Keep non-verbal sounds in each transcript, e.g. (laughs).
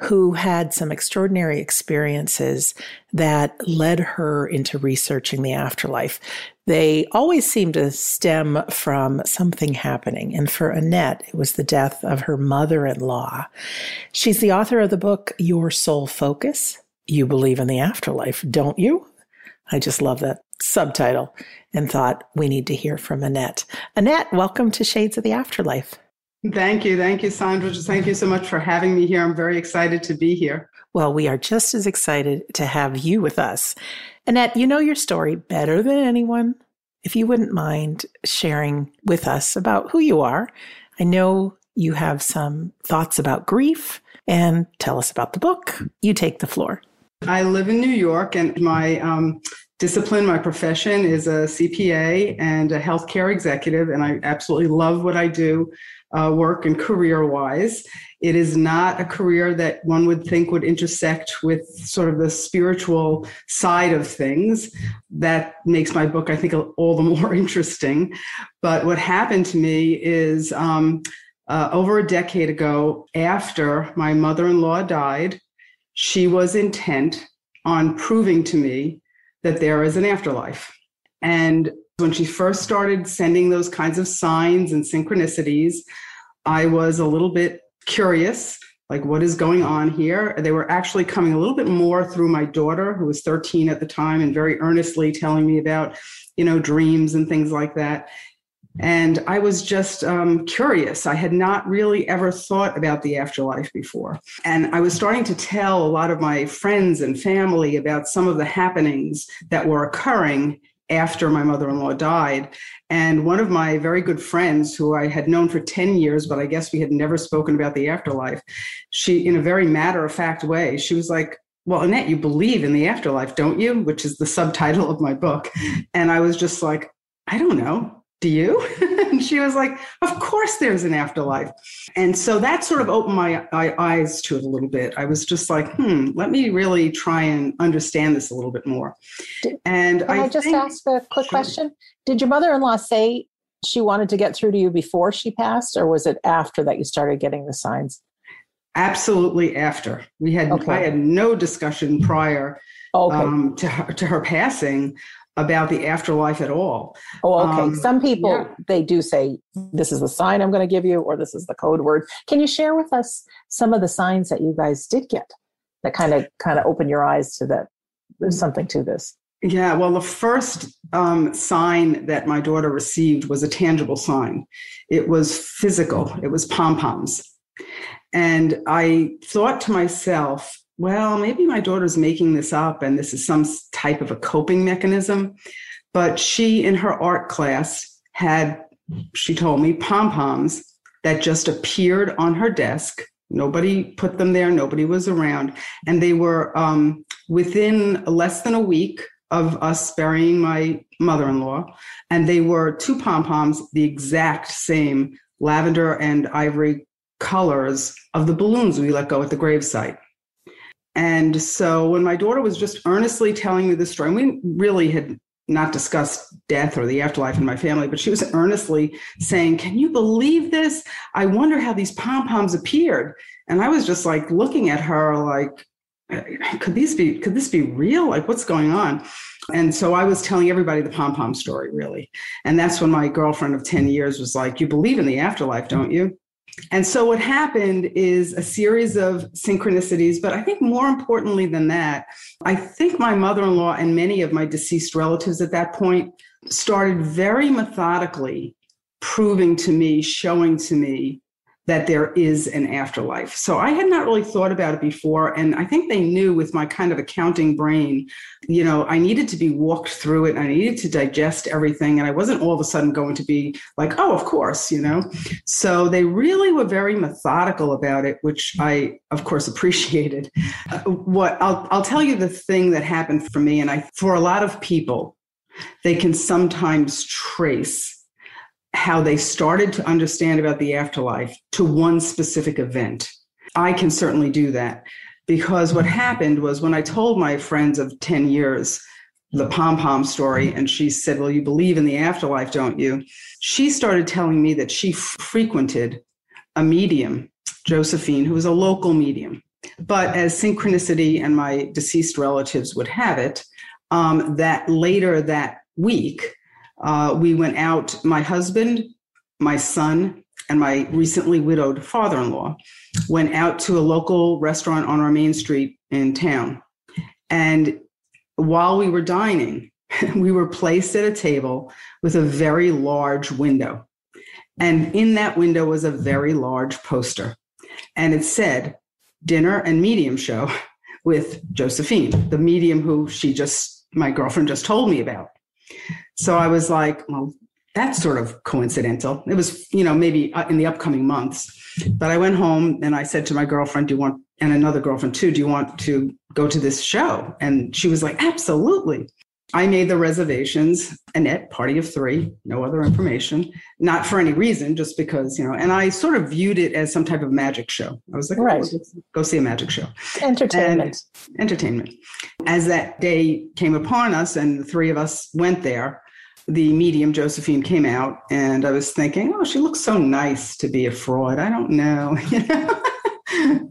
who had some extraordinary experiences that led her into researching the afterlife. They always seem to stem from something happening. And for Annette, it was the death of her mother in law. She's the author of the book, Your Soul Focus. You believe in the afterlife, don't you? I just love that subtitle and thought we need to hear from Annette. Annette, welcome to Shades of the Afterlife. Thank you. Thank you, Sandra. Thank you so much for having me here. I'm very excited to be here. Well, we are just as excited to have you with us. Annette, you know your story better than anyone. If you wouldn't mind sharing with us about who you are, I know you have some thoughts about grief and tell us about the book. You take the floor. I live in New York and my um, discipline, my profession is a CPA and a healthcare executive, and I absolutely love what I do uh, work and career wise. It is not a career that one would think would intersect with sort of the spiritual side of things. That makes my book, I think, all the (laughs) more interesting. But what happened to me is um, uh, over a decade ago, after my mother in law died, she was intent on proving to me that there is an afterlife. And when she first started sending those kinds of signs and synchronicities, I was a little bit curious like what is going on here? They were actually coming a little bit more through my daughter who was 13 at the time and very earnestly telling me about you know dreams and things like that. And i was just um, curious. I had not really ever thought about the afterlife before. And i was starting to tell a lot of my friends and family about some of the happenings that were occurring after my mother in law died. And one of my very good friends, who I had known for 10 years, but I guess we had never spoken about the afterlife, she, in a very matter of fact way, she was like, well, Annette, you believe in the afterlife, don't you? Which is the subtitle of my book. Hmm. And I was just like, I don't know do you? (laughs) (laughs) and she was like, Of course there's an afterlife. And so that sort of opened my, my, eyes to it a little bit. I was just like, hmm, let me really try and understand this a little bit more. Did, and I, I, just think, ask a quick sure. question? Did your mother in law say she wanted to get through to you before she passed, or was it after that you started getting the signs? Absolutely after. We had okay. I had no discussion prior okay. um, to her, to her passing about the afterlife at all. Oh, okay. Um, Some people yeah. they do say this is the sign I'm going to give you, or this is the code word. Can you share with us some of the signs that you guys did get that kind of kind of open your eyes to that? There's something to this. Yeah, well, the first um, sign that my daughter received was a tangible sign. It was physical. It was pom poms, and I thought to myself, well, maybe my daughter's making this up and this is some type of a coping mechanism. But she, in her art class, had, she told me, pom poms that just appeared on her desk. Nobody put them there, nobody was around. And they were um, within less than a week of us burying my mother in law. And they were two pom poms, the exact same lavender and ivory colors of the balloons we let go at the gravesite. And so when my daughter was just earnestly telling me the story, and we really had not discussed death or the afterlife in my family, but she was earnestly saying, Can you believe this? I wonder how these pom poms appeared. And I was just like looking at her like, uh, could these be could this be real like what's going on and so i was telling everybody the pom pom story really and that's when my girlfriend of 10 years was like you believe in the afterlife don't you and so what happened is a series of synchronicities, but I think more importantly than that, I think my mother in law and many of my deceased relatives at that point started very methodically proving to me, showing to me that there is an afterlife. So I had not really thought about it before. And I think they knew with my kind of accounting brain, you know, I needed to be walked through it. I needed to digest everything. And I wasn't all of a sudden going to be like, oh, of course, you know. So they really were very methodical about it, which I, of course, (laughs) appreciated. Uh, what I'll, I'll tell you the thing that happened for me. And I, for a lot of people, they can sometimes trace how they started to understand about the afterlife to one specific event. I can certainly do that because what happened was when I told my friends of 10 years the pom pom story, and she said, Well, you believe in the afterlife, don't you? She started telling me that she frequented a medium, Josephine, who was a local medium. But as synchronicity and my deceased relatives would have it, um, that later that week, uh, we went out, my husband, my son, and my recently widowed father in law went out to a local restaurant on our main street in town. And while we were dining, (laughs) we were placed at a table with a very large window. And in that window was a very large poster. And it said, Dinner and Medium Show (laughs) with Josephine, the medium who she just, my girlfriend just told me about. So I was like, well, that's sort of coincidental. It was, you know, maybe uh, in the upcoming months. But I went home and I said to my girlfriend, Do you want, and another girlfriend too, do you want to go to this show? And she was like, Absolutely. I made the reservations, Annette, party of three, no other information, not for any reason, just because, you know, and I sort of viewed it as some type of magic show. I was like, right. Oh, go see a magic show. Entertainment. And entertainment. As that day came upon us and the three of us went there, the medium Josephine came out, and I was thinking, oh, she looks so nice to be a fraud. I don't know.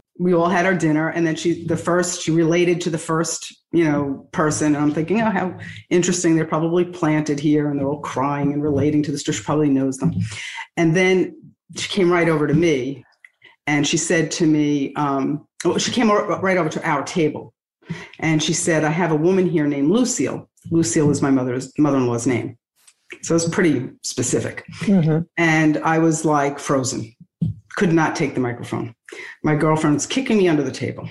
(laughs) we all had our dinner, and then she, the first, she related to the first, you know, person. And I'm thinking, oh, how interesting. They're probably planted here, and they're all crying and relating to this. She probably knows them. And then she came right over to me, and she said to me, um, well, she came right over to our table, and she said, I have a woman here named Lucille. Lucille is my mother's mother-in-law's name. So it's pretty specific. Mm-hmm. And I was like frozen, could not take the microphone. My girlfriend's kicking me under the table.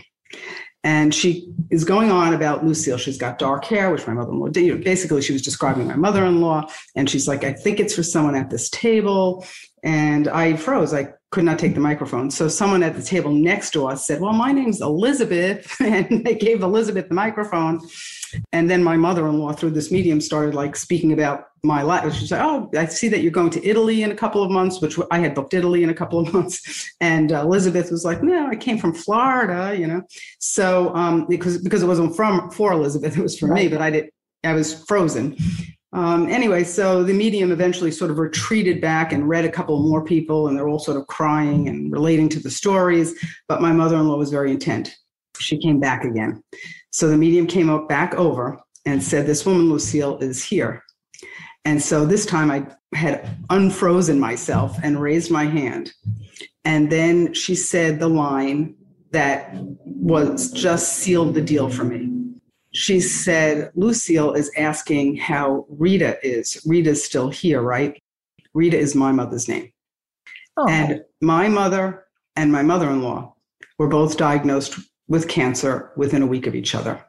And she is going on about Lucille. She's got dark hair, which my mother in law did. You know, basically, she was describing my mother in law. And she's like, I think it's for someone at this table. And I froze. I could not take the microphone. So someone at the table next to us said, Well, my name's Elizabeth. (laughs) And they gave Elizabeth the microphone. And then my mother in law, through this medium, started like speaking about my life. She said, "Oh, I see that you're going to Italy in a couple of months," which I had booked Italy in a couple of (laughs) months. And uh, Elizabeth was like, "No, I came from Florida," you know. So um, because because it wasn't from for Elizabeth, it was for right. me, but I did. I was frozen. Um, anyway, so the medium eventually sort of retreated back and read a couple more people, and they're all sort of crying and relating to the stories. But my mother-in-law was very intent. She came back again. So the medium came up back over and said, "This woman Lucille is here." And so this time I had unfrozen myself and raised my hand. And then she said the line that was just sealed the deal for me. She said, Lucille is asking how Rita is. Rita's still here, right? Rita is my mother's name. Oh. And my mother and my mother in law were both diagnosed with cancer within a week of each other.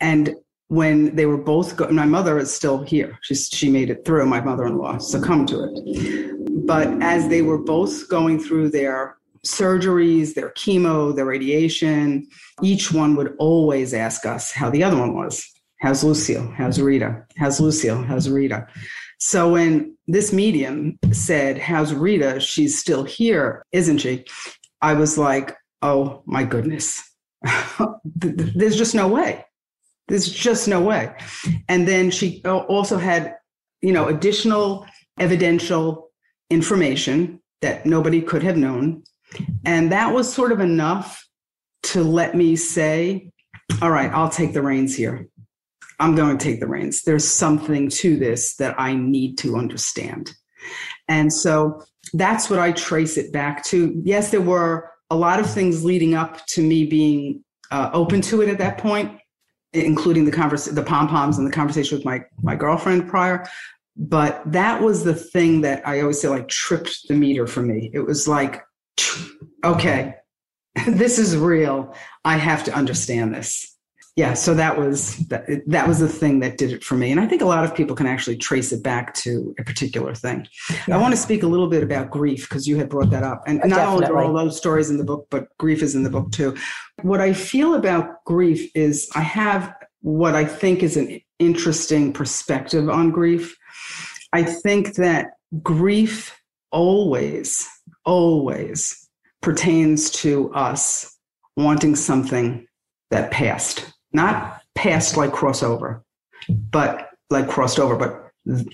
And when they were both go- my mother is still here she's she made it through my mother-in-law succumbed to it but as they were both going through their surgeries, their chemo, their radiation, each one would always ask us how the other one was. How's Lucille? How's Rita? How's Lucille? How's Rita? So when this medium said, How's Rita? She's still here, isn't she? I was like, Oh my goodness. (laughs) There's just no way. There's just no way. And then she also had, you know, additional evidential information that nobody could have known. And that was sort of enough to let me say, all right, I'll take the reins here. I'm going to take the reins. There's something to this that I need to understand. And so that's what I trace it back to. Yes, there were a lot of things leading up to me being uh, open to it at that point, including the convers- the pom poms and the conversation with my my girlfriend prior. But that was the thing that I always say like tripped the meter for me. It was like, okay, (laughs) this is real. I have to understand this yeah so that was that, that was the thing that did it for me and i think a lot of people can actually trace it back to a particular thing yeah. i want to speak a little bit about grief because you had brought that up and not Definitely. only are all those stories in the book but grief is in the book too what i feel about grief is i have what i think is an interesting perspective on grief i think that grief always always pertains to us wanting something that passed not past like crossover, but like crossed over, but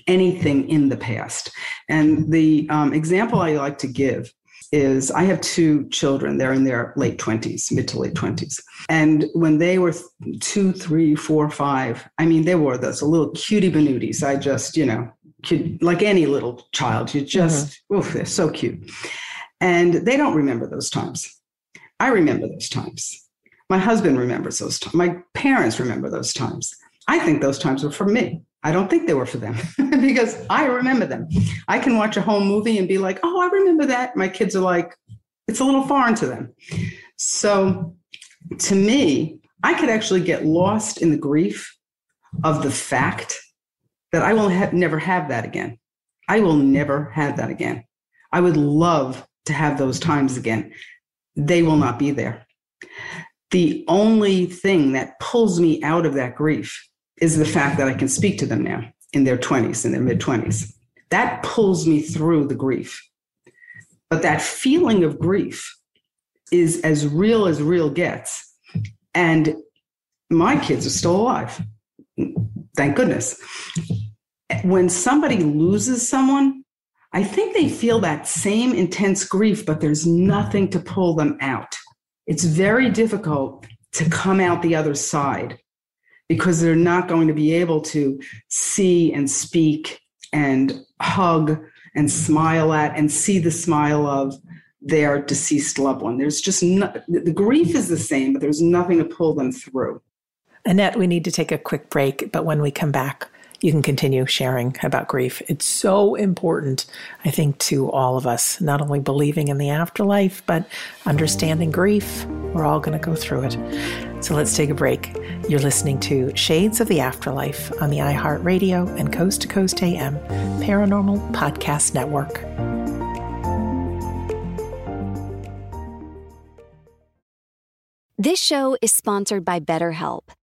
anything in the past. And the um, example I like to give is I have two children. They're in their late 20s, mid to late 20s. And when they were two, three, four, five, I mean, they were those little cutie banooties. I just, you know, could, like any little child, you just, mm-hmm. oof, they're so cute. And they don't remember those times. I remember those times. My husband remembers those times. My parents remember those times. I think those times were for me. I don't think they were for them (laughs) because I remember them. I can watch a home movie and be like, oh, I remember that. My kids are like, it's a little foreign to them. So to me, I could actually get lost in the grief of the fact that I will have, never have that again. I will never have that again. I would love to have those times again. They will not be there the only thing that pulls me out of that grief is the fact that I can speak to them now in their 20s, in their mid 20s. That pulls me through the grief. But that feeling of grief is as real as real gets. And my kids are still alive. Thank goodness. When somebody loses someone, I think they feel that same intense grief, but there's nothing to pull them out it's very difficult to come out the other side because they're not going to be able to see and speak and hug and smile at and see the smile of their deceased loved one. There's just no, the grief is the same, but there's nothing to pull them through. Annette, we need to take a quick break, but when we come back, you can continue sharing about grief. It's so important, I think, to all of us, not only believing in the afterlife, but understanding grief. We're all going to go through it. So let's take a break. You're listening to Shades of the Afterlife on the iHeartRadio and Coast to Coast AM Paranormal Podcast Network. This show is sponsored by BetterHelp.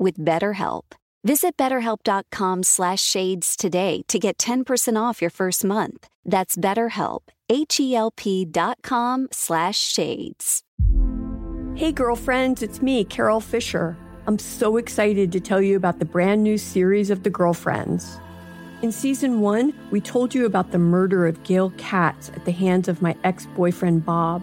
with BetterHelp. Visit betterhelp.com slash shades today to get 10% off your first month. That's betterhelp, H-E-L-P dot com slash shades. Hey, girlfriends, it's me, Carol Fisher. I'm so excited to tell you about the brand new series of The Girlfriends. In season one, we told you about the murder of Gail Katz at the hands of my ex boyfriend Bob.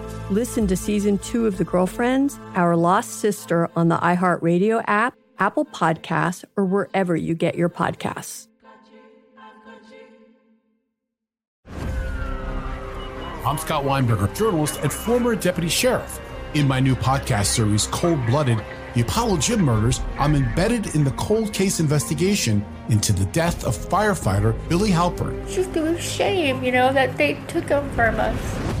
Listen to season two of The Girlfriends, Our Lost Sister on the iHeartRadio app, Apple Podcasts, or wherever you get your podcasts. I'm Scott Weinberger, journalist and former deputy sheriff. In my new podcast series, Cold Blooded, the Apollo Gym murders, I'm embedded in the cold case investigation into the death of firefighter Billy Halpern. It's just a shame, you know, that they took him from us.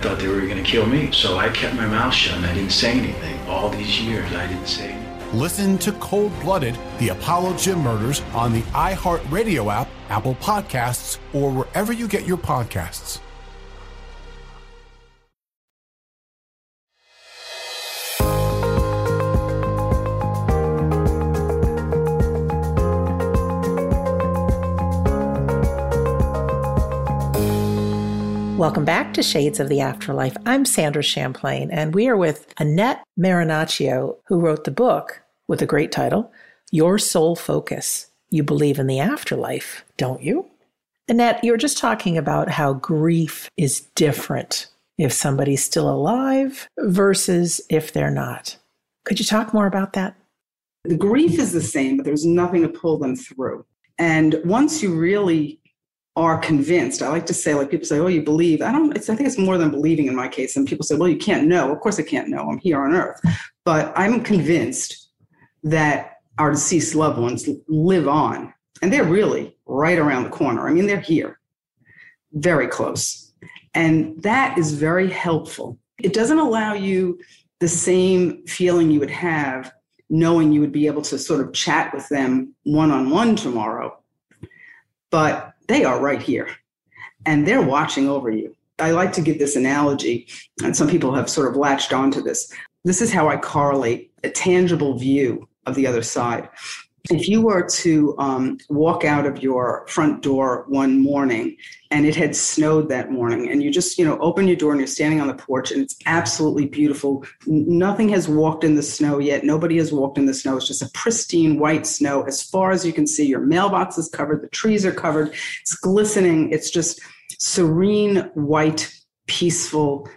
Thought they were going to kill me, so I kept my mouth shut and I didn't say anything. All these years, I didn't say anything. Listen to Cold Blooded, the Apollo Gym Murders on the iHeartRadio app, Apple Podcasts, or wherever you get your podcasts. Welcome back to Shades of the Afterlife. I'm Sandra Champlain, and we are with Annette Marinaccio, who wrote the book with a great title, Your Soul Focus. You believe in the afterlife, don't you? Annette, you were just talking about how grief is different if somebody's still alive versus if they're not. Could you talk more about that? The grief is the same, but there's nothing to pull them through. And once you really are convinced. I like to say, like people say, "Oh, you believe." I don't. I think it's more than believing in my case. And people say, "Well, you can't know." Of course, I can't know. I'm here on Earth, but I'm convinced that our deceased loved ones live on, and they're really right around the corner. I mean, they're here, very close, and that is very helpful. It doesn't allow you the same feeling you would have knowing you would be able to sort of chat with them one on one tomorrow, but they are right here and they're watching over you. I like to give this analogy, and some people have sort of latched onto this. This is how I correlate a tangible view of the other side if you were to um, walk out of your front door one morning and it had snowed that morning and you just you know open your door and you're standing on the porch and it's absolutely beautiful nothing has walked in the snow yet nobody has walked in the snow it's just a pristine white snow as far as you can see your mailbox is covered the trees are covered it's glistening it's just serene white peaceful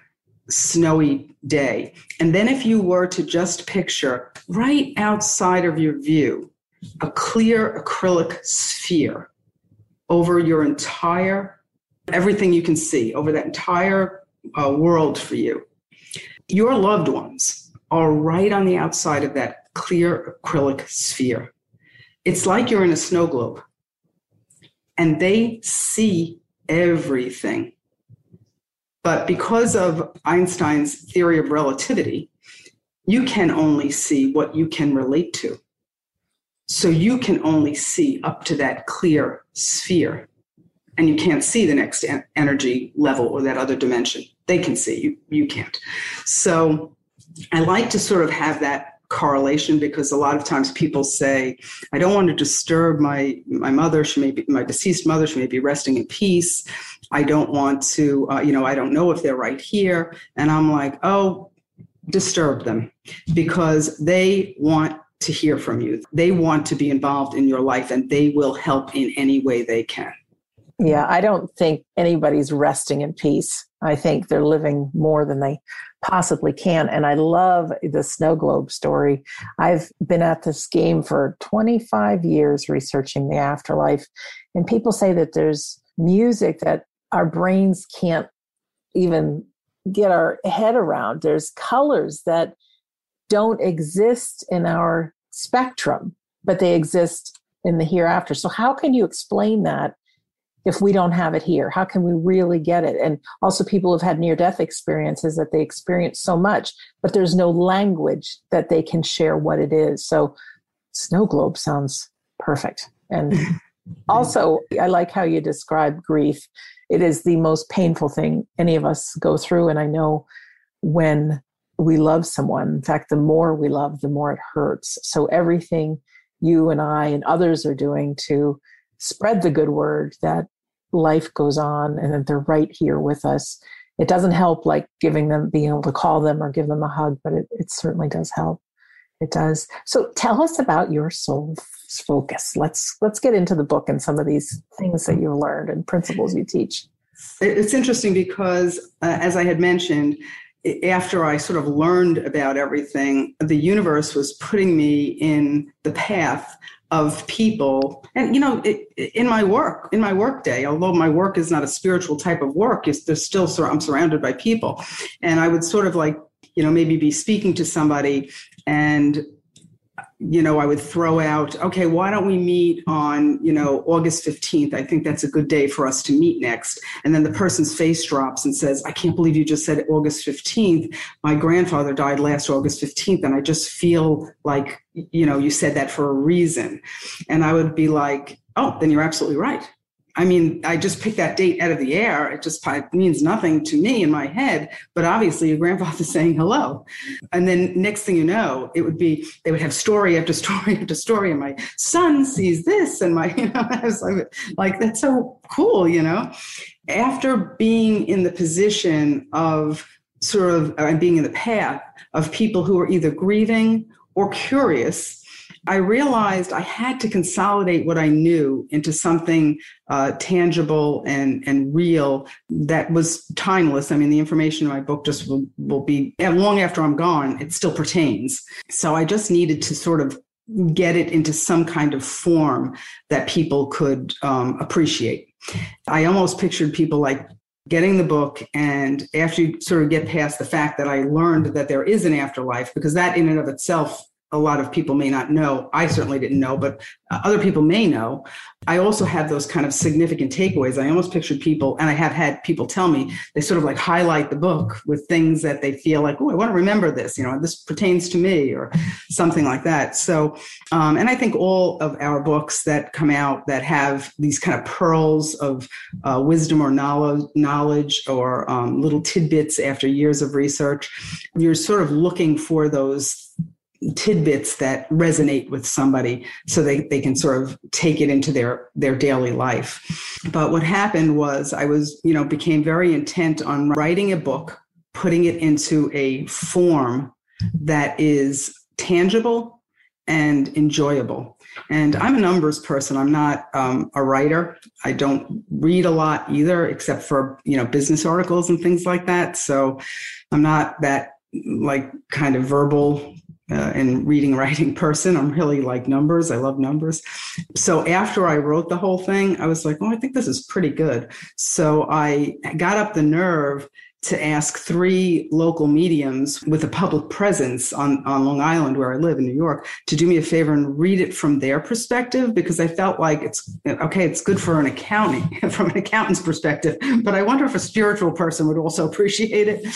snowy day. And then if you were to just picture right outside of your view a clear acrylic sphere over your entire everything you can see over that entire uh, world for you. Your loved ones are right on the outside of that clear acrylic sphere. It's like you're in a snow globe and they see everything. But because of einstein's theory of relativity you can only see what you can relate to so you can only see up to that clear sphere. And you can't see the next energy level or that other dimension. They can see, you, you can't. So I like to sort of have that correlation because a lot of times people say, I don't want to disturb my, my mother. She may be my deceased mother. She may be resting in peace. I don't want to, uh, you know, I don't know if they're right here. And I'm like, oh, disturb them because they want to hear from you. They want to be involved in your life and they will help in any way they can. Yeah, I don't think anybody's resting in peace. I think they're living more than they possibly can. And I love the snow globe story. I've been at this game for 25 years researching the afterlife. And people say that there's music that our brains can't even get our head around. There's colors that don't exist in our spectrum, but they exist in the hereafter. So, how can you explain that if we don't have it here? How can we really get it? And also, people have had near death experiences that they experience so much, but there's no language that they can share what it is. So, snow globe sounds perfect. And (laughs) also, I like how you describe grief. It is the most painful thing any of us go through. And I know when we love someone, in fact, the more we love, the more it hurts. So, everything you and I and others are doing to spread the good word that life goes on and that they're right here with us. It doesn't help like giving them, being able to call them or give them a hug, but it, it certainly does help. It does. So tell us about your soul focus. Let's let's get into the book and some of these things that you learned and principles you teach. It's interesting because, uh, as I had mentioned, after I sort of learned about everything, the universe was putting me in the path of people. And you know in my work in my work day although my work is not a spiritual type of work there's still i'm surrounded by people. And i would sort of like you know maybe be speaking to somebody and you know, I would throw out, okay, why don't we meet on, you know, August 15th? I think that's a good day for us to meet next. And then the person's face drops and says, I can't believe you just said August 15th. My grandfather died last August 15th. And I just feel like, you know, you said that for a reason. And I would be like, oh, then you're absolutely right. I mean, I just picked that date out of the air. It just means nothing to me in my head, but obviously your grandfather's (laughs) saying hello. And then next thing you know, it would be, they would have story after (laughs) story after story. And my son sees this and my, (laughs) you know, I was like, like, that's so cool, you know? After being in the position of sort of, and uh, being in the path of people who are either grieving or curious I realized I had to consolidate what I knew into something uh, tangible and, and real that was timeless. I mean, the information in my book just will, will be long after I'm gone, it still pertains. So I just needed to sort of get it into some kind of form that people could um, appreciate. I almost pictured people like getting the book and after you sort of get past the fact that I learned that there is an afterlife, because that in and of itself a lot of people may not know. I certainly didn't know, but uh, other people may know. I also have those kind of significant takeaways. I almost pictured people, and I have had people tell me they sort of like highlight the book with things that they feel like, oh, I want to remember this, you know, this pertains to me or something like that. So, um, and I think all of our books that come out that have these kind of pearls of uh, wisdom or knowledge, knowledge or um, little tidbits after years of research, you're sort of looking for those tidbits that resonate with somebody so they, they can sort of take it into their their daily life. But what happened was i was you know became very intent on writing a book putting it into a form that is tangible and enjoyable. And i'm a numbers person. I'm not um, a writer. I don't read a lot either except for you know business articles and things like that. So i'm not that like kind of verbal uh, and reading (laughs) writing person. I'm really like numbers. I love numbers. So after I wrote the whole thing, I was like, oh, I think this is pretty good. So I got up the nerve to ask three local mediums with a public presence on, on Long Island, where I live in New York, to do me a favor and read it from their perspective because I felt like it's okay, it's good for an accounting, (laughs) from an accountant's perspective, but I wonder if a spiritual person would also (laughs) appreciate it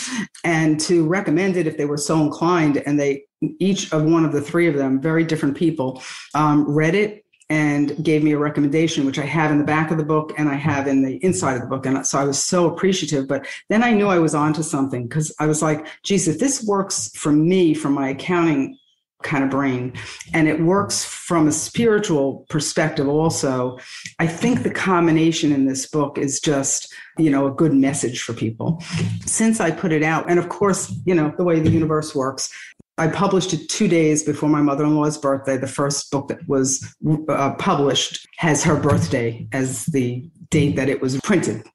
and to recommend it if they were so inclined. And they, each of one of the three of them, very different people, um, read it and gave me a recommendation, which I have in the back of the book and I have in the inside of the book. And so I was so appreciative. But then I knew I was onto something because I was like, geez, if this works for me from my accounting kind of brain. And it works from a spiritual perspective also. I think the combination in this book is just, you know, a good message for people. Since I put it out, and of course, you know, the way the universe works, I published it two days before my mother in law's birthday. The first book that was uh, published has her birthday as the date that it was printed,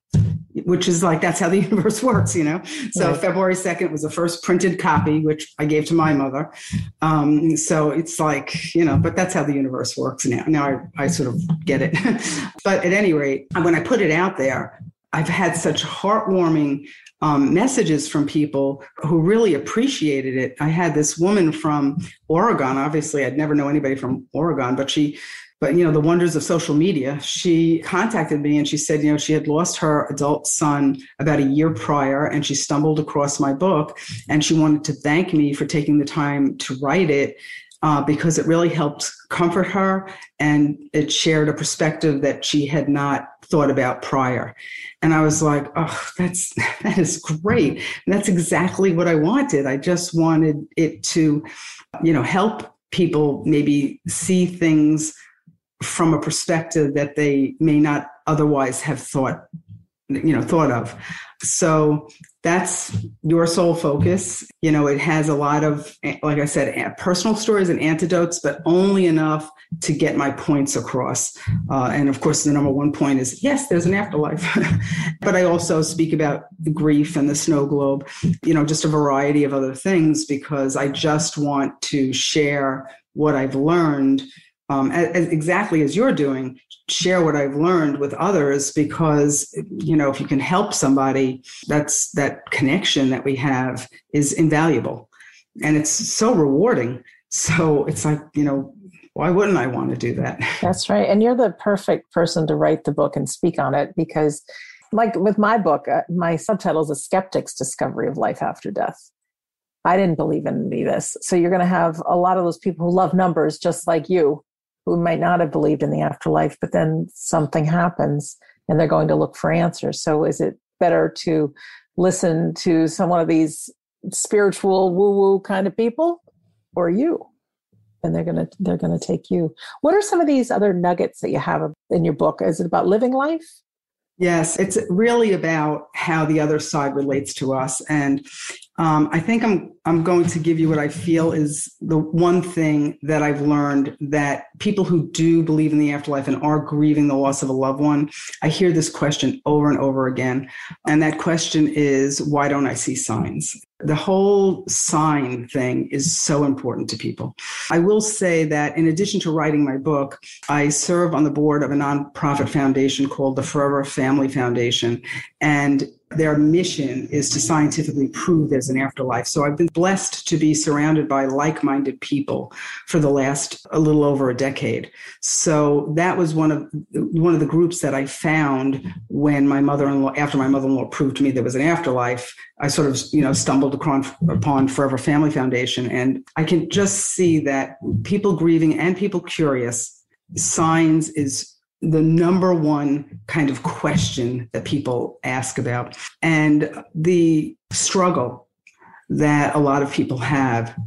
which is like that's how the (laughs) universe works, you know? So right. February 2nd was the first printed copy, which I gave to my mother. Um, so it's like, you know, but that's how the universe works now. Now I, I sort of get it. (laughs) but at any rate, when I put it out there, I've had such heartwarming um, messages from people who really appreciated it. I had this woman from Oregon. Obviously, I'd never know anybody from Oregon, but she, but you know, the wonders of social media. She contacted me and she said, you know, she had lost her adult son about a year prior, and she stumbled across my book, and she wanted to thank me for taking the time to write it. Uh, because it really helped comfort her and it shared a perspective that she had not thought about prior. And I was like, oh, that's (laughs) that is great. And that's exactly what I wanted. I just wanted it to, you know, help people maybe see things from a perspective that they may not otherwise have thought, you know, thought of. So that's your soul focus. You know, it has a lot of, like I said, personal stories and antidotes, but only enough to get my points across. Uh, and of course, the number one point is yes, there's an afterlife. (laughs) but I also speak about the grief and the snow globe, you know, just a variety of other things because I just want to share what I've learned um, as, exactly as you're doing, share what I've learned with others because, you know, if you can help somebody, that's that connection that we have is invaluable. And it's so rewarding. So it's like, you know, why wouldn't I want to do that? (laughs) That's right. And you're the perfect person to write the book and speak on it because, like with my book, uh, my subtitle is A Skeptic's Discovery of Life After Death. I didn't believe in any of this. So you're going to have a lot of those people who love numbers just like you who might not have believed in the afterlife, but then something happens and they're going to look for answers. So is it better to listen to some one of these spiritual woo woo kind of people or you? And they're gonna they're gonna take you. What are some of these other nuggets that you have in your book? Is it about living life? Yes, it's really about how the other side relates to us. And um, I think I'm I'm going to give you what I feel is the one thing that I've learned that people who do believe in the afterlife and are grieving the loss of a loved one, I hear this question over and over again, and that question is, why don't I see signs? The whole sign thing is so important to people. I will say that in addition to writing my book, I serve on the board of a nonprofit foundation called the Forever Family Foundation, and their mission is to scientifically prove there's an afterlife. So I've been blessed to be surrounded by like minded people for the last a little over a decade. So that was one of one of the groups that I found when my mother-in-law, after my mother-in-law proved to me there was an afterlife, I sort of, you know, stumbled upon Forever Family Foundation. And I can just see that people grieving and people curious, signs is the number one kind of question that people ask about. And the struggle that a lot of people have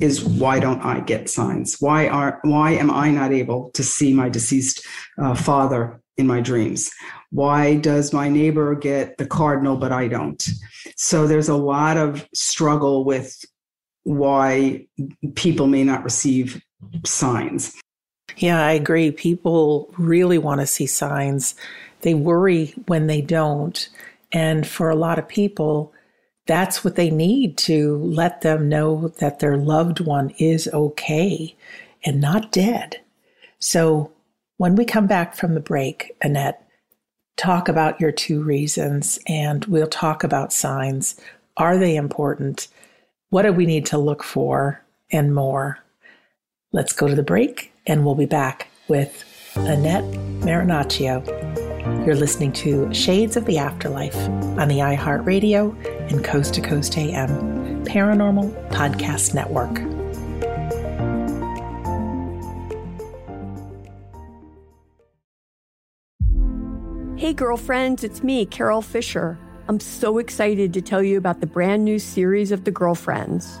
is why don't I get signs? Why are why am I not able to see my deceased uh, father in my dreams? Why does my neighbor get the cardinal but I don't? So there's a lot of struggle with why people may not receive signs. Yeah, I agree. People really want to see signs. They worry when they don't. And for a lot of people, that's what they need to let them know that their loved one is okay and not dead. So when we come back from the break, Annette, talk about your two reasons and we'll talk about signs. Are they important? What do we need to look for and more? Let's go to the break and we'll be back with Annette Marinaccio. You're listening to Shades of the Afterlife on the iHeartRadio and Coast to Coast AM Paranormal Podcast Network. Hey, girlfriends, it's me, Carol Fisher. I'm so excited to tell you about the brand new series of The Girlfriends.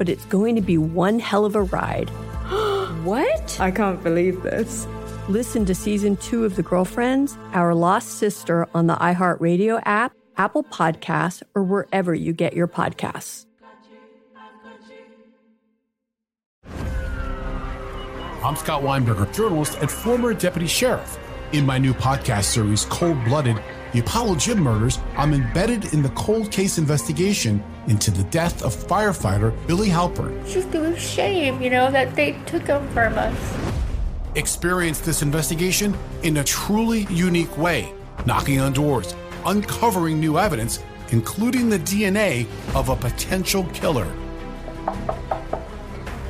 but it's going to be one hell of a ride. (gasps) what? I can't believe this. Listen to season two of The Girlfriends, Our Lost Sister on the iHeartRadio app, Apple Podcasts, or wherever you get your podcasts. I'm Scott Weinberger, journalist and former deputy sheriff. In my new podcast series, Cold Blooded, the Apollo Gym murders, I'm embedded in the cold case investigation into the death of firefighter Billy Halpern. It's just a shame, you know, that they took him from us. Experience this investigation in a truly unique way, knocking on doors, uncovering new evidence, including the DNA of a potential killer.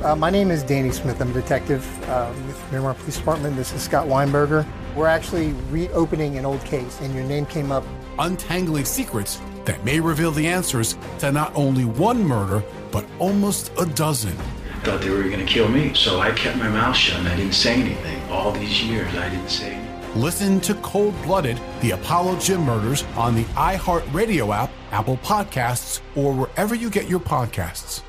Uh, my name is Danny Smith. I'm a detective uh, with Miramar Police Department. This is Scott Weinberger. We're actually reopening an old case, and your name came up. Untangling secrets that may reveal the answers to not only one murder, but almost a dozen. I Thought they were going to kill me, so I kept my mouth shut and I didn't say anything. All these years, I didn't say anything. Listen to Cold Blooded, the Apollo Gym Murders on the iHeartRadio app, Apple Podcasts, or wherever you get your podcasts.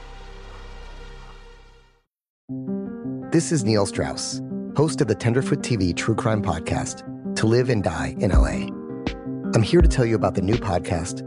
This is Neil Strauss, host of the Tenderfoot TV True Crime Podcast, To Live and Die in LA. I'm here to tell you about the new podcast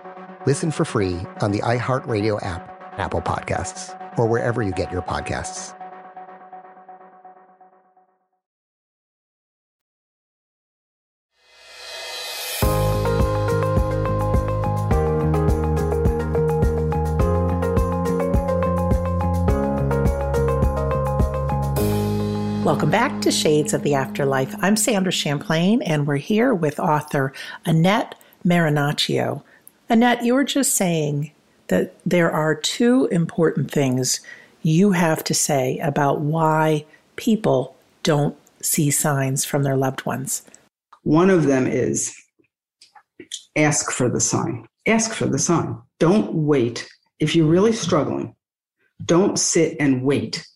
Listen for free on the iHeartRadio app, Apple Podcasts, or wherever you get your podcasts. Welcome back to Shades of the Afterlife. I'm Sandra Champlain, and we're here with author Annette Marinaccio. Annette, you were just saying that there are two important things you have to say about why people don't see signs from their loved ones. One of them is ask for the sign. Ask for the sign. Don't wait. If you're really struggling, don't sit and wait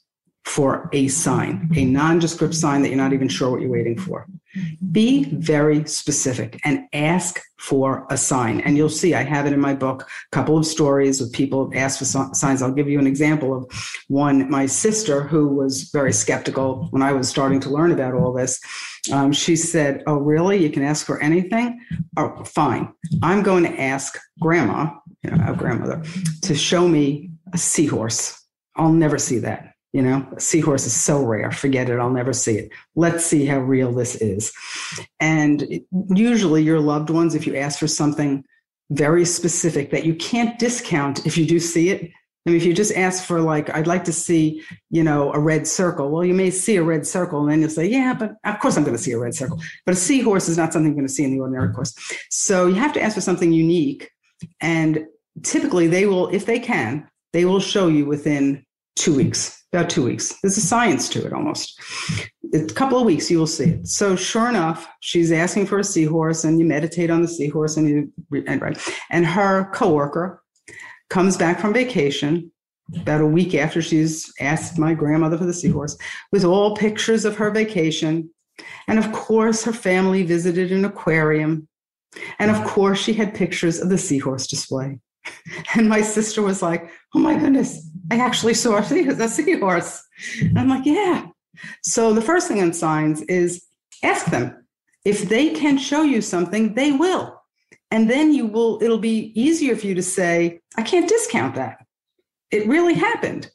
for a sign, a nondescript sign that you're not even sure what you're waiting for. Be very specific and ask for a sign. And you'll see, I have it in my book, a couple of stories of people asked for signs. I'll give you an example of one. My sister, who was very skeptical when I was starting to learn about all this, um, she said, Oh, really? You can ask for anything? Oh, fine. I'm going to ask grandma, you know, grandmother, to show me a seahorse. I'll never see that. You know, a seahorse is so rare. Forget it. I'll never see it. Let's see how real this is. And usually, your loved ones, if you ask for something very specific that you can't discount if you do see it, I mean, if you just ask for like, I'd like to see, you know, a red circle. Well, you may see a red circle, and then you'll say, yeah, but of course I'm going to see a red circle. But a seahorse is not something you're going to see in the ordinary course. So you have to ask for something unique, and typically they will, if they can, they will show you within two weeks, about two weeks. There's a science to it almost. A couple of weeks, you will see it. So sure enough, she's asking for a seahorse, and you meditate on the seahorse, and you and right. And her coworker comes back from vacation about a week after she's asked my grandmother for the seahorse with all pictures of her vacation. And of course, her family visited an aquarium. And of course, she had pictures of the seahorse display. (laughs) And my sister was like, Oh my goodness, I actually saw a seahorse. And I'm like, Yeah. So the first thing on signs is ask them. If they can show you something, they will. And then you will, it'll be easier for you to say, I can't discount that. It really happened.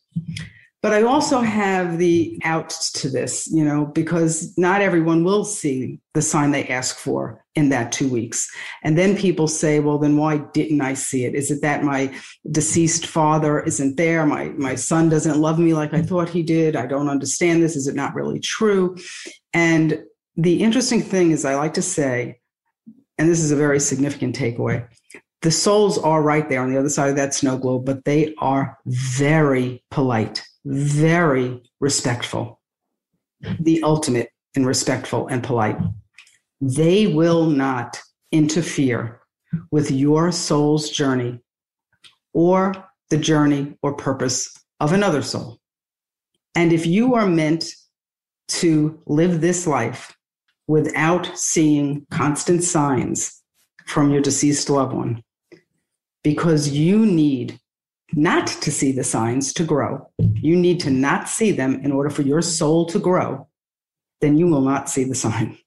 But I also have the out to this, you know, because not everyone will see the sign they ask for in that two weeks. And then people say, well, then why didn't I see it? Is it that my deceased father isn't there? My, my son doesn't love me like I thought he did. I don't understand this. Is it not really true? And the interesting thing is, I like to say, and this is a very significant takeaway the souls are right there on the other side of that snow globe, but they are very polite, very respectful, the ultimate in respectful and polite. They will not interfere with your soul's journey or the journey or purpose of another soul. And if you are meant to live this life without seeing constant signs from your deceased loved one, because you need not to see the signs to grow. You need to not see them in order for your soul to grow. Then you will not see the sign.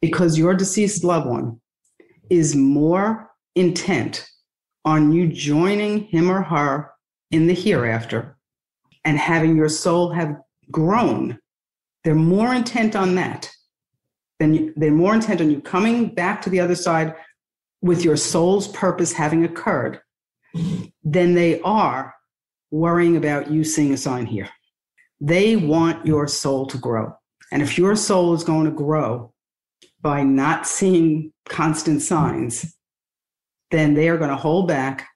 Because your deceased loved one is more intent on you joining him or her in the hereafter and having your soul have grown. They're more intent on that than they're more intent on you coming back to the other side with your soul's purpose having occurred than they are worrying about you seeing a sign here. They want your soul to grow. And if your soul is going to grow by not seeing constant signs, then they are going to hold back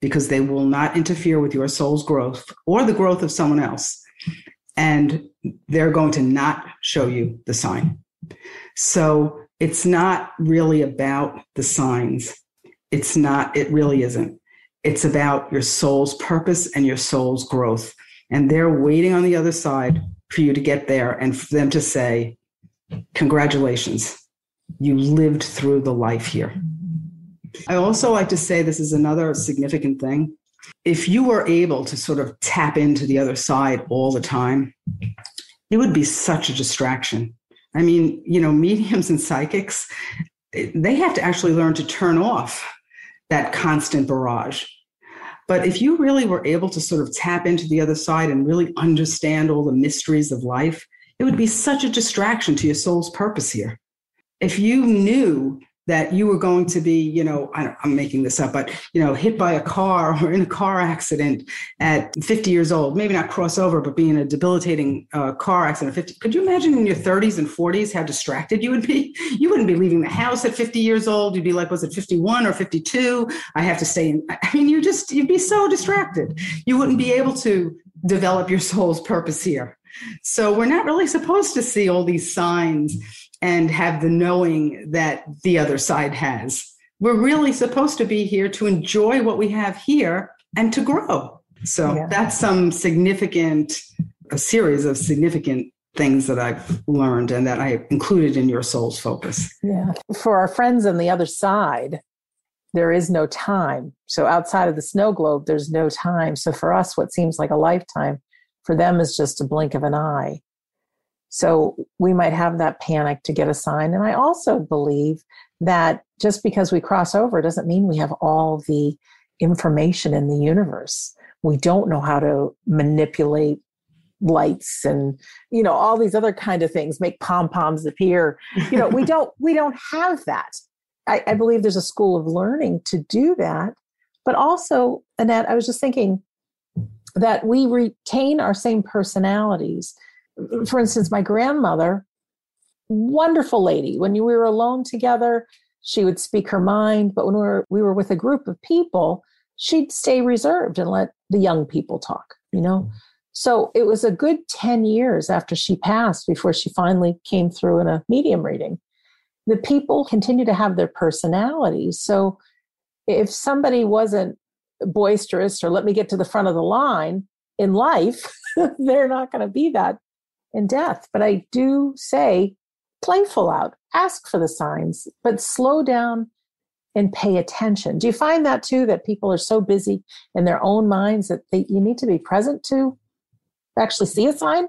because they will not interfere with your soul's growth or the growth of someone else. And they're going to not show you the sign. So it's not really about the signs. It's not, it really isn't. It's about your soul's purpose and your soul's growth. And they're waiting on the other side for you to get there and for them to say, Congratulations, you lived through the life here. I also like to say this is another significant thing. If you were able to sort of tap into the other side all the time, it would be such a distraction. I mean, you know, (laughs) mediums and psychics, they have to actually learn to turn off that constant barrage. But if you really were able to sort of tap into the other side and really understand all the mysteries of life, it would be such a distraction to your soul's purpose here. If you knew that you were going to be, you know, I am making this up, but, you know, hit by a car (laughs) or in a car accident at 50 years old, maybe not cross over, but be in a debilitating uh, car accident at 50. Could you imagine in your 30s and 40s how distracted you would be? (laughs) You wouldn't be leaving the house at 50 years old. You'd be like, was it 51 or 52? I have to stay in. I mean, you just, you'd be so distracted. You wouldn't be able to develop your soul's purpose here. So we're not really supposed to see all these signs and have the knowing that the other side has. We're really supposed to be here to enjoy what we have here and to grow. So yeah. that's some significant, a series of significant things that I've learned and that I included in your soul's focus. Yeah. For our friends on the other side, there is no time. So outside of the snow globe, there's no time. So for us, what seems like a lifetime, for them is just a blink of an eye. So we might have that panic to get a sign. And I also believe that just because we cross over doesn't mean we have all the information in the universe. We don't know how to manipulate lights and you know all these other kind of things make pom poms appear you know we (laughs) don't we don't have that I, I believe there's a school of learning to do that but also annette i was just thinking that we retain our same personalities. For instance, my grandmother, wonderful lady. When we were alone together, she would speak her mind. But when we were, we were with a group of people, she'd stay reserved and let the young people talk, you know? Mm. So it was a good 10 years after she passed before she finally came through in a medium reading. The people continue to have their personalities. So if somebody wasn't boisterous or let me get to the front of the line in life, (laughs) they're not going to be that in death. But I do say, playful out, ask for the signs, but slow down and pay attention. Do you find that too, that people are so busy in their own minds that they, you need to be present to actually see a sign?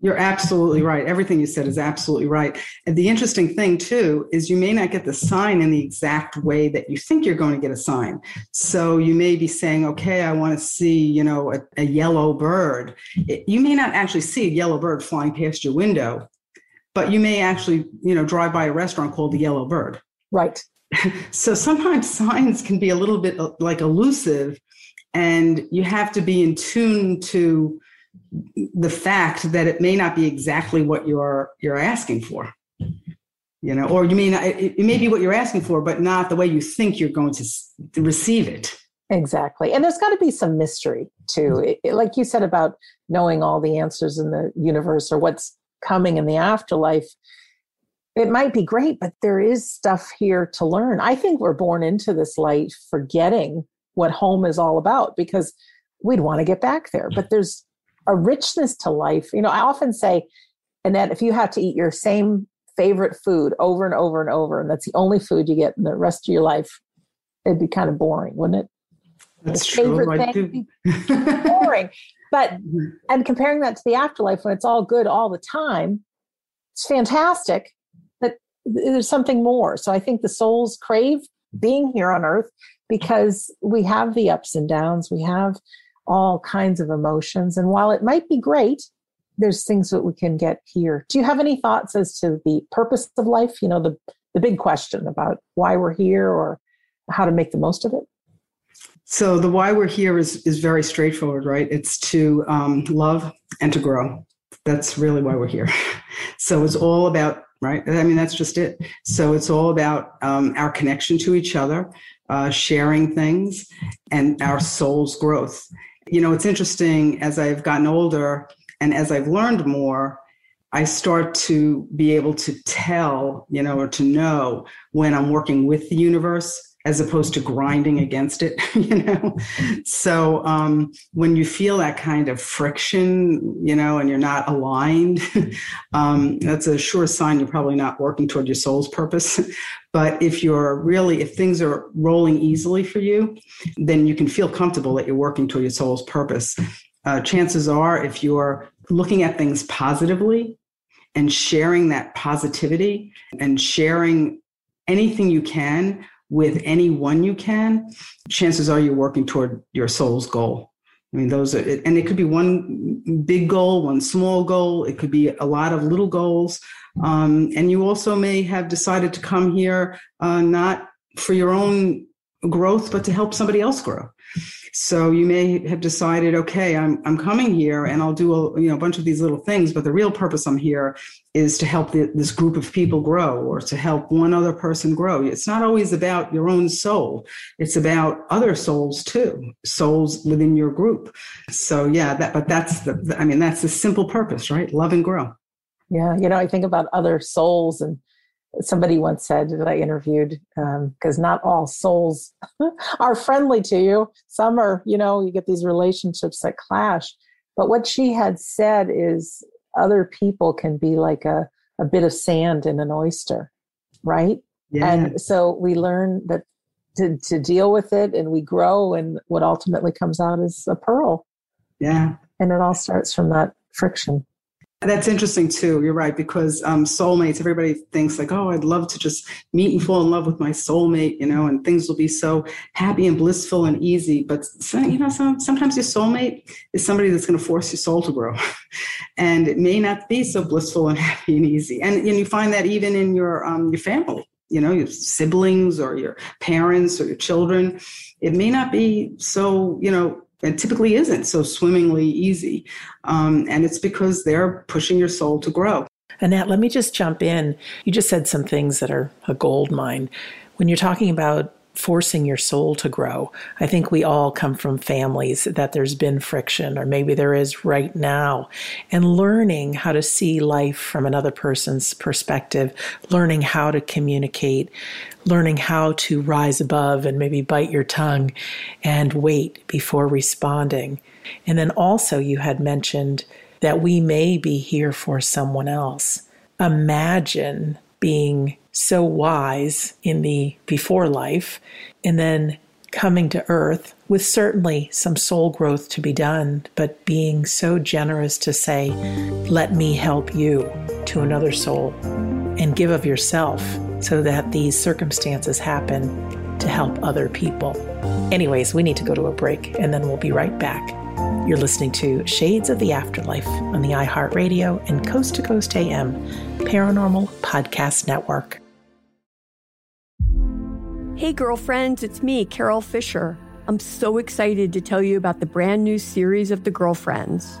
You're absolutely right. Everything you said is absolutely right. And the interesting thing, too, is you may not get the sign in the exact way that you think you're going to get a sign. So you may be saying, okay, I want to see, you know, a, a yellow bird. It, you may not actually see a yellow bird flying past your window, but you may actually, you know, drive by a restaurant called the Yellow Bird. Right. (laughs) so sometimes signs can be a little bit uh, like elusive, and you have to be in tune to the fact that it may not be exactly what you're you're asking for. You know or you not it, it, may be what you're asking for but not the way you think you're going to, to receive it. Exactly. And there's got to be some mystery too. It, it, like you said about knowing all the answers in the universe or what's coming in the afterlife it might be great but there is stuff here to learn. I think we're born into this life forgetting what home is all about because we'd want to get back there but there's a richness to life. You know, I often say, Annette if you have to eat your same favorite food over and over and over, and that's the only food you get in the rest of your life, it'd be kind of boring, wouldn't it? That's true. Favorite thing (laughs) boring. But mm-hmm. and comparing that to the afterlife when it's all good all the time, it's fantastic. But there's something more. So I think the souls crave being here on earth because we have the ups and downs. We have all kinds of emotions. And while it might be great, there's things that we can get here. Do you have any thoughts as to the purpose of life? You know, the, the big question about why we're here or how to make the most of it? So the why we're here is is very straightforward, right? It's to um, love and to grow. That's really why we're here. (laughs) So it's all about right. I mean, that's just it. So it's all about um, our connection to each other, uh, sharing things, and our soul's growth you know, it's interesting as I've gotten older and as I've learned more, I start to be able to tell, you know, or to know when I'm working with the universe as opposed to grinding against it, (laughs) you know. So um, when you feel that kind of friction, you know, and you're not aligned, (laughs) um, that's a sure sign you're probably not working toward your soul's purpose. (laughs) But if you're really, if things are rolling easily for you, then you can feel comfortable that you're working toward your soul's purpose. Uh, chances are, if you're looking at things positively and sharing that positivity and sharing anything you can with anyone you can, chances are you're working toward your soul's goal. I mean, those are, and it could be one big goal, one small goal. It could be a lot of little goals. Um, and you also may have decided to come here uh, not for your own growth, but to help somebody else grow. So you may have decided, okay, I'm I'm coming here and I'll do a you know a bunch of these little things, but the real purpose I'm here is to help the, this group of people grow or to help one other person grow. It's not always about your own soul; it's about other souls too, souls within your group. So yeah, that but that's the I mean that's the simple purpose, right? Love and grow. Yeah, you know, I think about other souls and somebody once said that I interviewed, because um, not all souls (laughs) are friendly to you. Some are, you know, you get these relationships that clash. But what she had said is other people can be like a, a bit of sand in an oyster, right? Yeah. And so we learn that to, to deal with it and we grow, and what ultimately comes out is a pearl. Yeah. And it all starts from that friction. That's interesting too. You're right because um, soulmates. Everybody thinks like, oh, I'd love to just meet and fall in love with my soulmate, you know, and things will be so happy and blissful and easy. But you know, some, sometimes your soulmate is somebody that's going to force your soul to grow, (laughs) and it may not be so blissful and (laughs) happy and easy. And, and you find that even in your um, your family, you know, your siblings or your parents or your children, it may not be so you know it typically isn't so swimmingly easy. Um, and it's because they're pushing your soul to grow. Annette, let me just jump in. You just said some things that are a gold mine. When you're talking about forcing your soul to grow. I think we all come from families that there's been friction, or maybe there is right now. And learning how to see life from another person's perspective, learning how to communicate, learning how to rise above and maybe bite your tongue and wait before responding. And then also, you had mentioned that we may be here for someone else. Imagine being so wise in the before life and then coming to earth with certainly some soul growth to be done, but being so generous to say, let me help you to another soul and give of yourself so that these circumstances happen to help other people. Anyways, we need to go to a break and then we'll be right back. You're listening to Shades of the Afterlife on the iHeartRadio and Coast to Coast AM Paranormal Podcast Network. Hey, girlfriends, it's me, Carol Fisher. I'm so excited to tell you about the brand new series of The Girlfriends.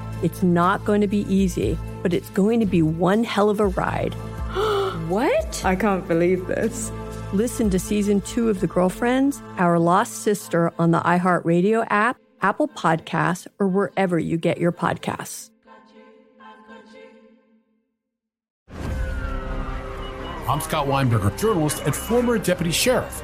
It's not going to be easy, but it's going to be one hell of a ride. (gasps) what? I can't believe this. Listen to season two of The Girlfriends, Our Lost Sister on the iHeartRadio app, Apple Podcasts, or wherever you get your podcasts. I'm Scott Weinberger, journalist and former deputy sheriff.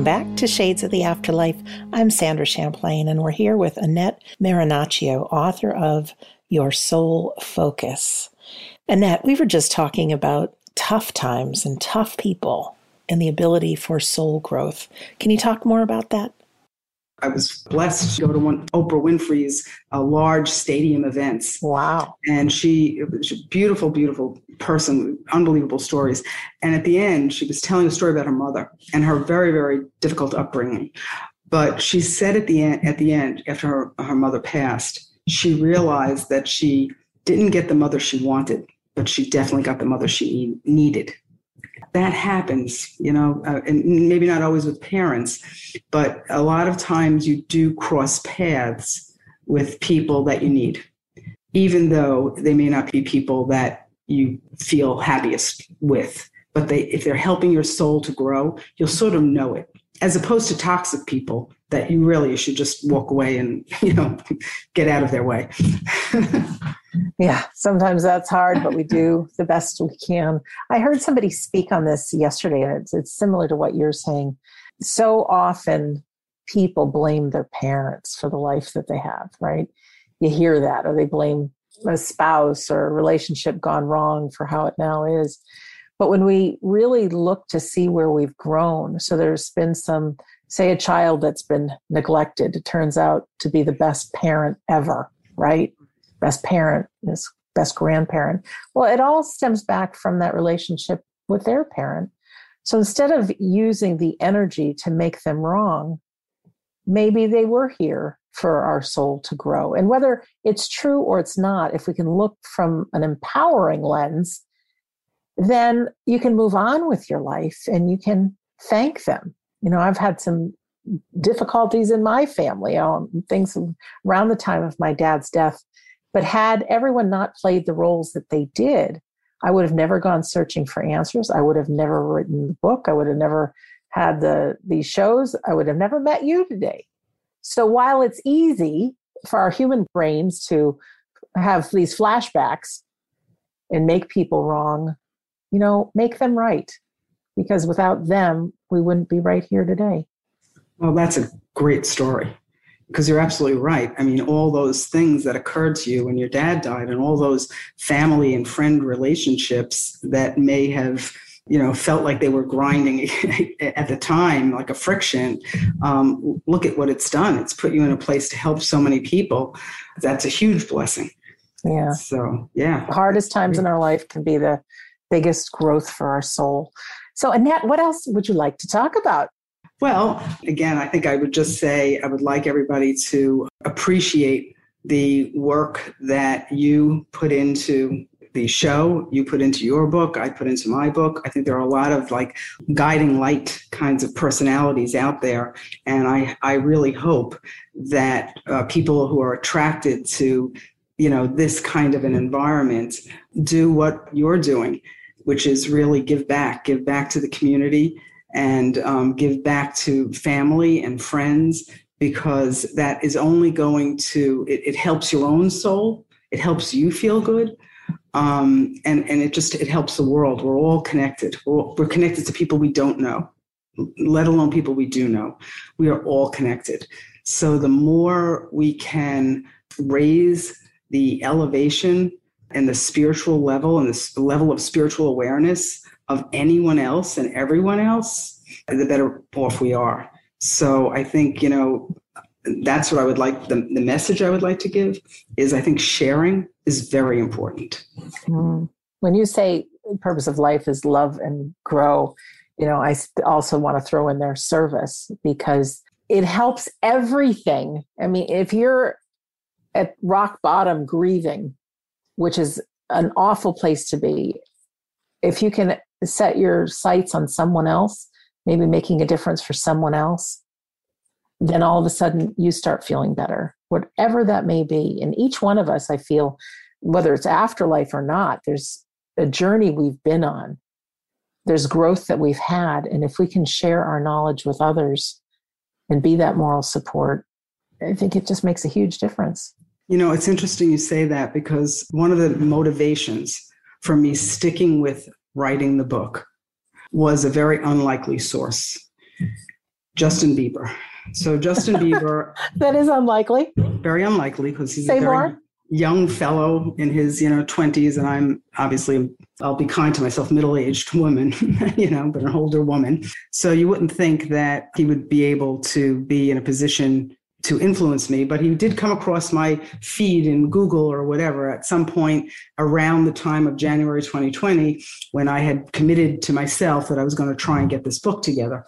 Welcome back to Shades of the Afterlife. I'm Sandra Champlain, and we're here with Annette Marinaccio, author of Your Soul Focus. Annette, we were just talking about tough times and tough people and the ability for soul growth. Can you talk more about that? I was blessed to go to one Oprah Winfrey's uh, large stadium events. Wow. And she was a beautiful, beautiful person, unbelievable stories. And at the end, she was telling a story about her mother and her very, very difficult upbringing. But she said at the end, at the end, after her, her mother passed, she realized that she didn't get the mother she wanted, but she definitely got the mother she needed that happens, you know, uh, and maybe not always with parents, but a lot of times you do cross paths with people that you need, even though they may not be people that you feel happiest with. But they, if they're helping your soul to grow, you'll sort of know it, as opposed to toxic people that you really should just walk away and (laughs) you know get out of their way. (laughs) yeah, sometimes that's hard, but we do (laughs) the best we can. I heard somebody speak on this yesterday, and it's, it's similar to what you're saying. So often people blame their parents for the life that they have, right? You hear that, or they blame a spouse or a relationship gone wrong for how it now is. But when we really look to see where we've grown, so there's been some, say, a child that's been neglected, it turns out to be the best parent ever, right? best parent, his best grandparent. Well, it all stems back from that relationship with their parent. So instead of using the energy to make them wrong, maybe they were here for our soul to grow. And whether it's true or it's not, if we can look from an empowering lens, then you can move on with your life and you can thank them. You know, I've had some difficulties in my family, um, things around the time of my dad's death but had everyone not played the roles that they did, I would have never gone searching for answers. I would have never written the book. I would have never had the these shows. I would have never met you today. So while it's easy for our human brains to have these flashbacks and make people wrong, you know, make them right. Because without them, we wouldn't be right here today. Well, that's a great story because you're absolutely right. I mean, all those things that occurred to you when your dad died, and all those family and friend relationships that may have, you know, felt like they were grinding (laughs) at the time, like a friction. Um, look at what it's done. It's put you in a place to help so many people. That's a huge blessing. Yeah. So, yeah. The hardest times in our life can be the biggest growth for our soul. So, Annette, what else would you like to talk about? Well, again, I think I would just say I would like everybody to appreciate the work that you put into the show, you put into your book, I put into my book. I think there are a lot of like guiding light kinds of personalities out there. And I, I really hope that uh, people who are attracted to, you know, this kind of an environment do what you're doing, which is really give back, give back to the community and um, give back to family and friends because that is only going to it, it helps your own soul. It helps you feel good. Um, and and it just it helps the world. We're all connected. We're, we're connected to people we don't know let alone people we do know. We are all connected. So the more we can raise the elevation and the spiritual level and the level of spiritual awareness of anyone else and everyone else, the better off we are. So I think, you know, that's what I would like, the, the message I would like to give is I think sharing is very important. Mm. When you say purpose of life is love and grow, you know, I also want to throw in their service because it helps everything. I mean, if you're at rock bottom grieving, which is an awful place to be, if you can set your sights on someone else, maybe making a difference for someone else, then all of a sudden you start feeling better, whatever that may be. And each one of us, I feel, whether it's afterlife or not, there's a journey we've been on. There's growth that we've had. And if we can share our knowledge with others and be that moral support, I think it just makes a huge difference. You know, it's interesting you say that because one of the motivations for me sticking with writing the book was a very unlikely source. Justin Bieber. So Justin (laughs) Bieber. that is unlikely. Very unlikely because he's Say a very more. young fellow in his you know 20s, and I'm obviously I'll be kind to myself, middle-aged woman, (laughs) you know, but an older woman. So you wouldn't think that he would be able to be in a position to influence me, but he did come across my feed in Google or whatever at some point around the time of January 2020 when I had committed to myself that I was going to try and get this book together.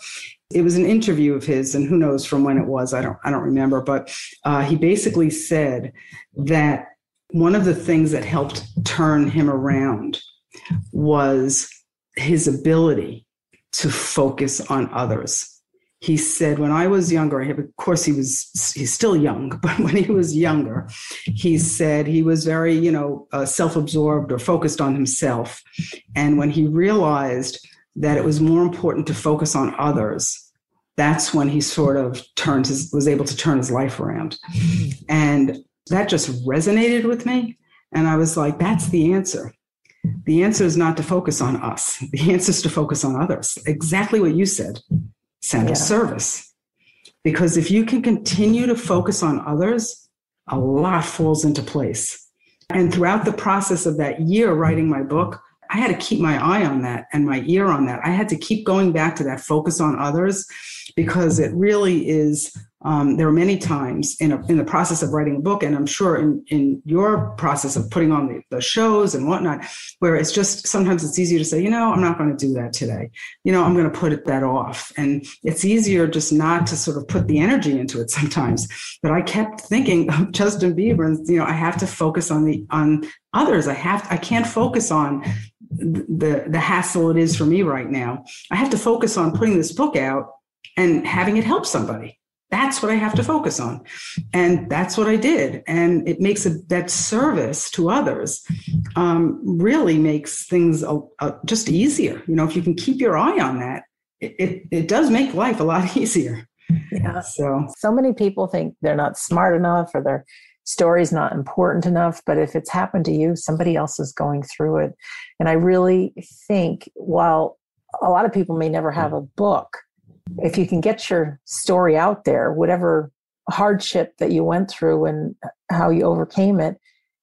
It was an interview of his, and who knows from when it was. I don't. I don't remember. But uh, he basically said that one of the things that helped turn him around was his ability to focus on others he said when i was younger of course he was he's still young (laughs) but when he was younger he said he was very you know uh, self-absorbed or focused on himself. And when he realized that it was more important to focus on others that's when he sort of turned his was able to turn his life around. And that just resonated with me. And i was like that's the answer. The answer is not to focus on us. The answer is to focus on others. Exactly what you said Sandra, yeah. service. Because if you can continue to focus on others, a lot falls into place. And throughout the process of that year writing my book, I had to keep my eye on that and my ear on that. I had to keep going back to that focus on others because it really is um, there are many times in, a, in the process of writing a book, and I'm sure in, in your process of putting on the, the shows and whatnot, where it's just sometimes it's easier to say, you know, I'm not going to do that today. You know, I'm going to put that off. And it's easier just not to sort of put the energy into it sometimes. But I kept thinking (laughs) of Justin Bieber, and you know, I have to focus on the on others. I have I can't focus on the the hassle it is for me right now. I have to focus on putting this book out and having it help somebody that's what I have to focus on. And that's what I did. And it makes a, that service to others um, really makes things a, a, just easier. You know, if you can keep your eye on that, it, it, it does make life a lot (laughs) easier. Yeah. So, so many people think they're not smart enough or their story's not important enough. But if it's happened to you, somebody else is going through it. And I really think while a lot of people may never have a book, if you can get your story out there, whatever hardship that you went through and how you overcame it,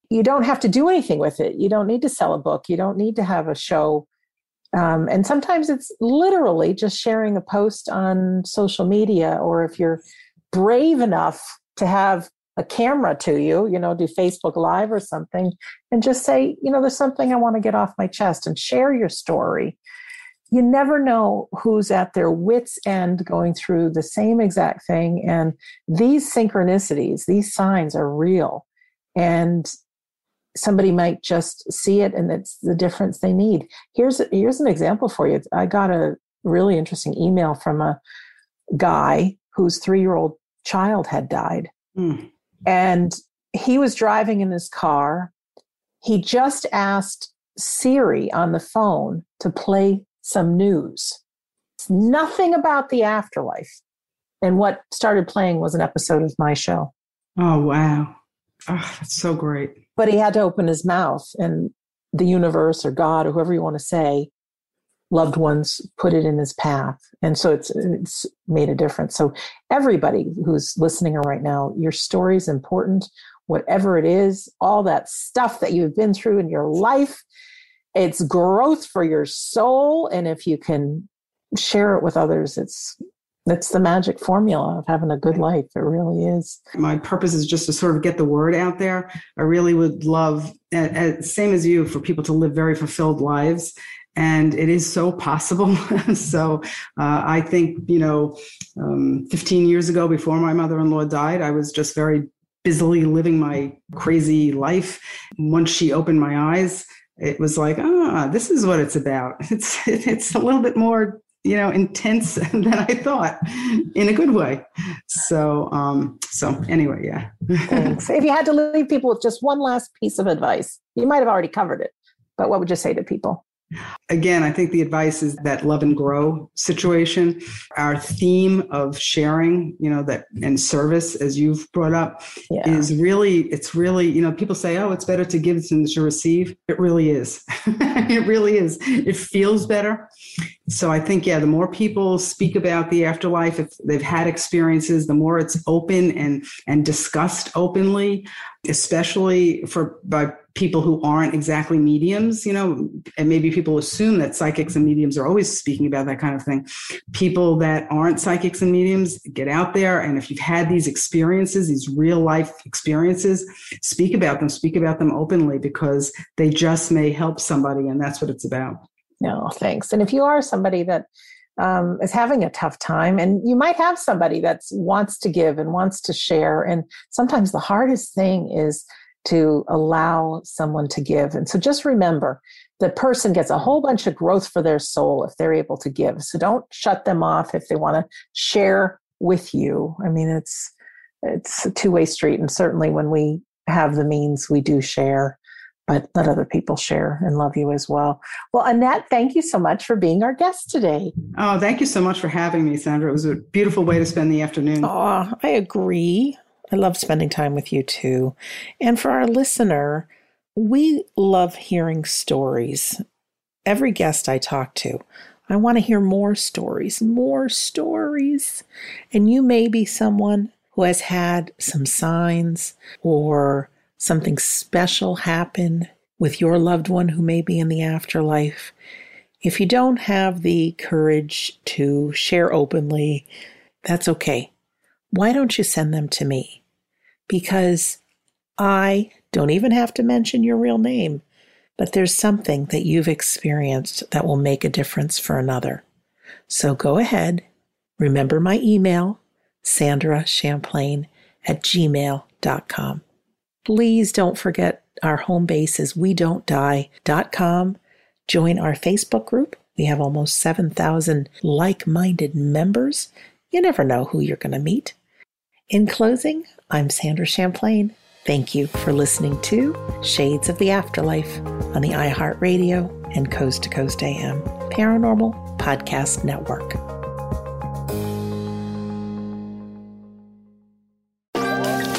you don't have to do anything with it. You don't need to sell a book. You don't need to have a show. Um, and sometimes it's literally just sharing a post on social media, or if you're brave enough to have a camera to you, you know, do Facebook Live or something, and just say, you know, there's something I want to get off my chest and share your story you never know who's at their wits' end going through the same exact thing. And these synchronicities, these signs are real. And somebody might just see it and it's the difference they need. Here's, here's an example for you. I got a really interesting email from a guy whose three year old child had died. Mm. And he was driving in his car. He just asked Siri on the phone to play some news. It's nothing about the afterlife. And what started playing was an episode of my show. Oh, wow. Oh, that's so great. But he had to open his mouth, and the universe or God or whoever you want to say, loved ones put it in his path. And so it's, it's made a difference. So, everybody who's listening right now, your story is important, whatever it is, all that stuff that you've been through in your life it's growth for your soul and if you can share it with others it's it's the magic formula of having a good life. It really is. My purpose is just to sort of get the word out there. I really would love same as you for people to live very fulfilled lives and it is so possible. (laughs) So uh, i think you know um, 15 years ago before my mother-in-law died i was just very busily living my crazy life. Once she opened my eyes it was like, ah, this is what it's about. (laughs) It's it's a little bit more, you know, intense (laughs) than I thought, in a good way. So, um, so anyway, yeah. Thanks. If you had to leave people with just one last piece of advice, you might have already covered it, but what would you say to people? Again, I think the advice is that love and grow situation. Our theme of sharing, you know, that and service, as you've brought up, yeah. is really, it's really, you know, people say, oh, it's better to give than to receive. It really is. (laughs) it really is. It feels better. so I think, yeah, the more people speak about the afterlife, if they've had experiences, the more it's open and and discussed openly, especially for by people who aren't exactly mediums, you know, and maybe people assume that psychics and mediums are always speaking about that kind of thing. People that aren't psychics and mediums, get out there. And if you've had these experiences, these real life experiences, speak about them, speak about them openly because they just may help somebody. And that's what it's about. No, thanks. And if you are somebody that um, is having a tough time, and you might have somebody that wants to give and wants to share, and sometimes the hardest thing is to allow someone to give. And so just remember, the person gets a whole bunch of growth for their soul if they're able to give. So don't shut them off if they want to share with you. I mean, it's it's a two way street, and certainly when we have the means, we do share but let other people share and love you as well. Well, Annette, thank you so much for being our guest today. Oh, thank you so much for having me, Sandra. It was a beautiful way to spend the afternoon. Oh, I agree. I love spending time with you too. And for our listener, we love hearing stories. Every guest I talk to, I want to hear more stories, more stories. And you may be someone who has had some signs or something special happen with your loved one who may be in the afterlife, if you don't have the courage to share openly, that's okay. Why don't you send them to me? Because I don't even have to mention your real name, but there's something that you've experienced that will make a difference for another. So go ahead, remember my email, Sandra Champlain at gmail.com. Please don't forget our home base is we don't die.com. Join our Facebook group. We have almost 7,000 like minded members. You never know who you're going to meet. In closing, I'm Sandra Champlain. Thank you for listening to Shades of the Afterlife on the iHeartRadio and Coast to Coast AM Paranormal Podcast Network.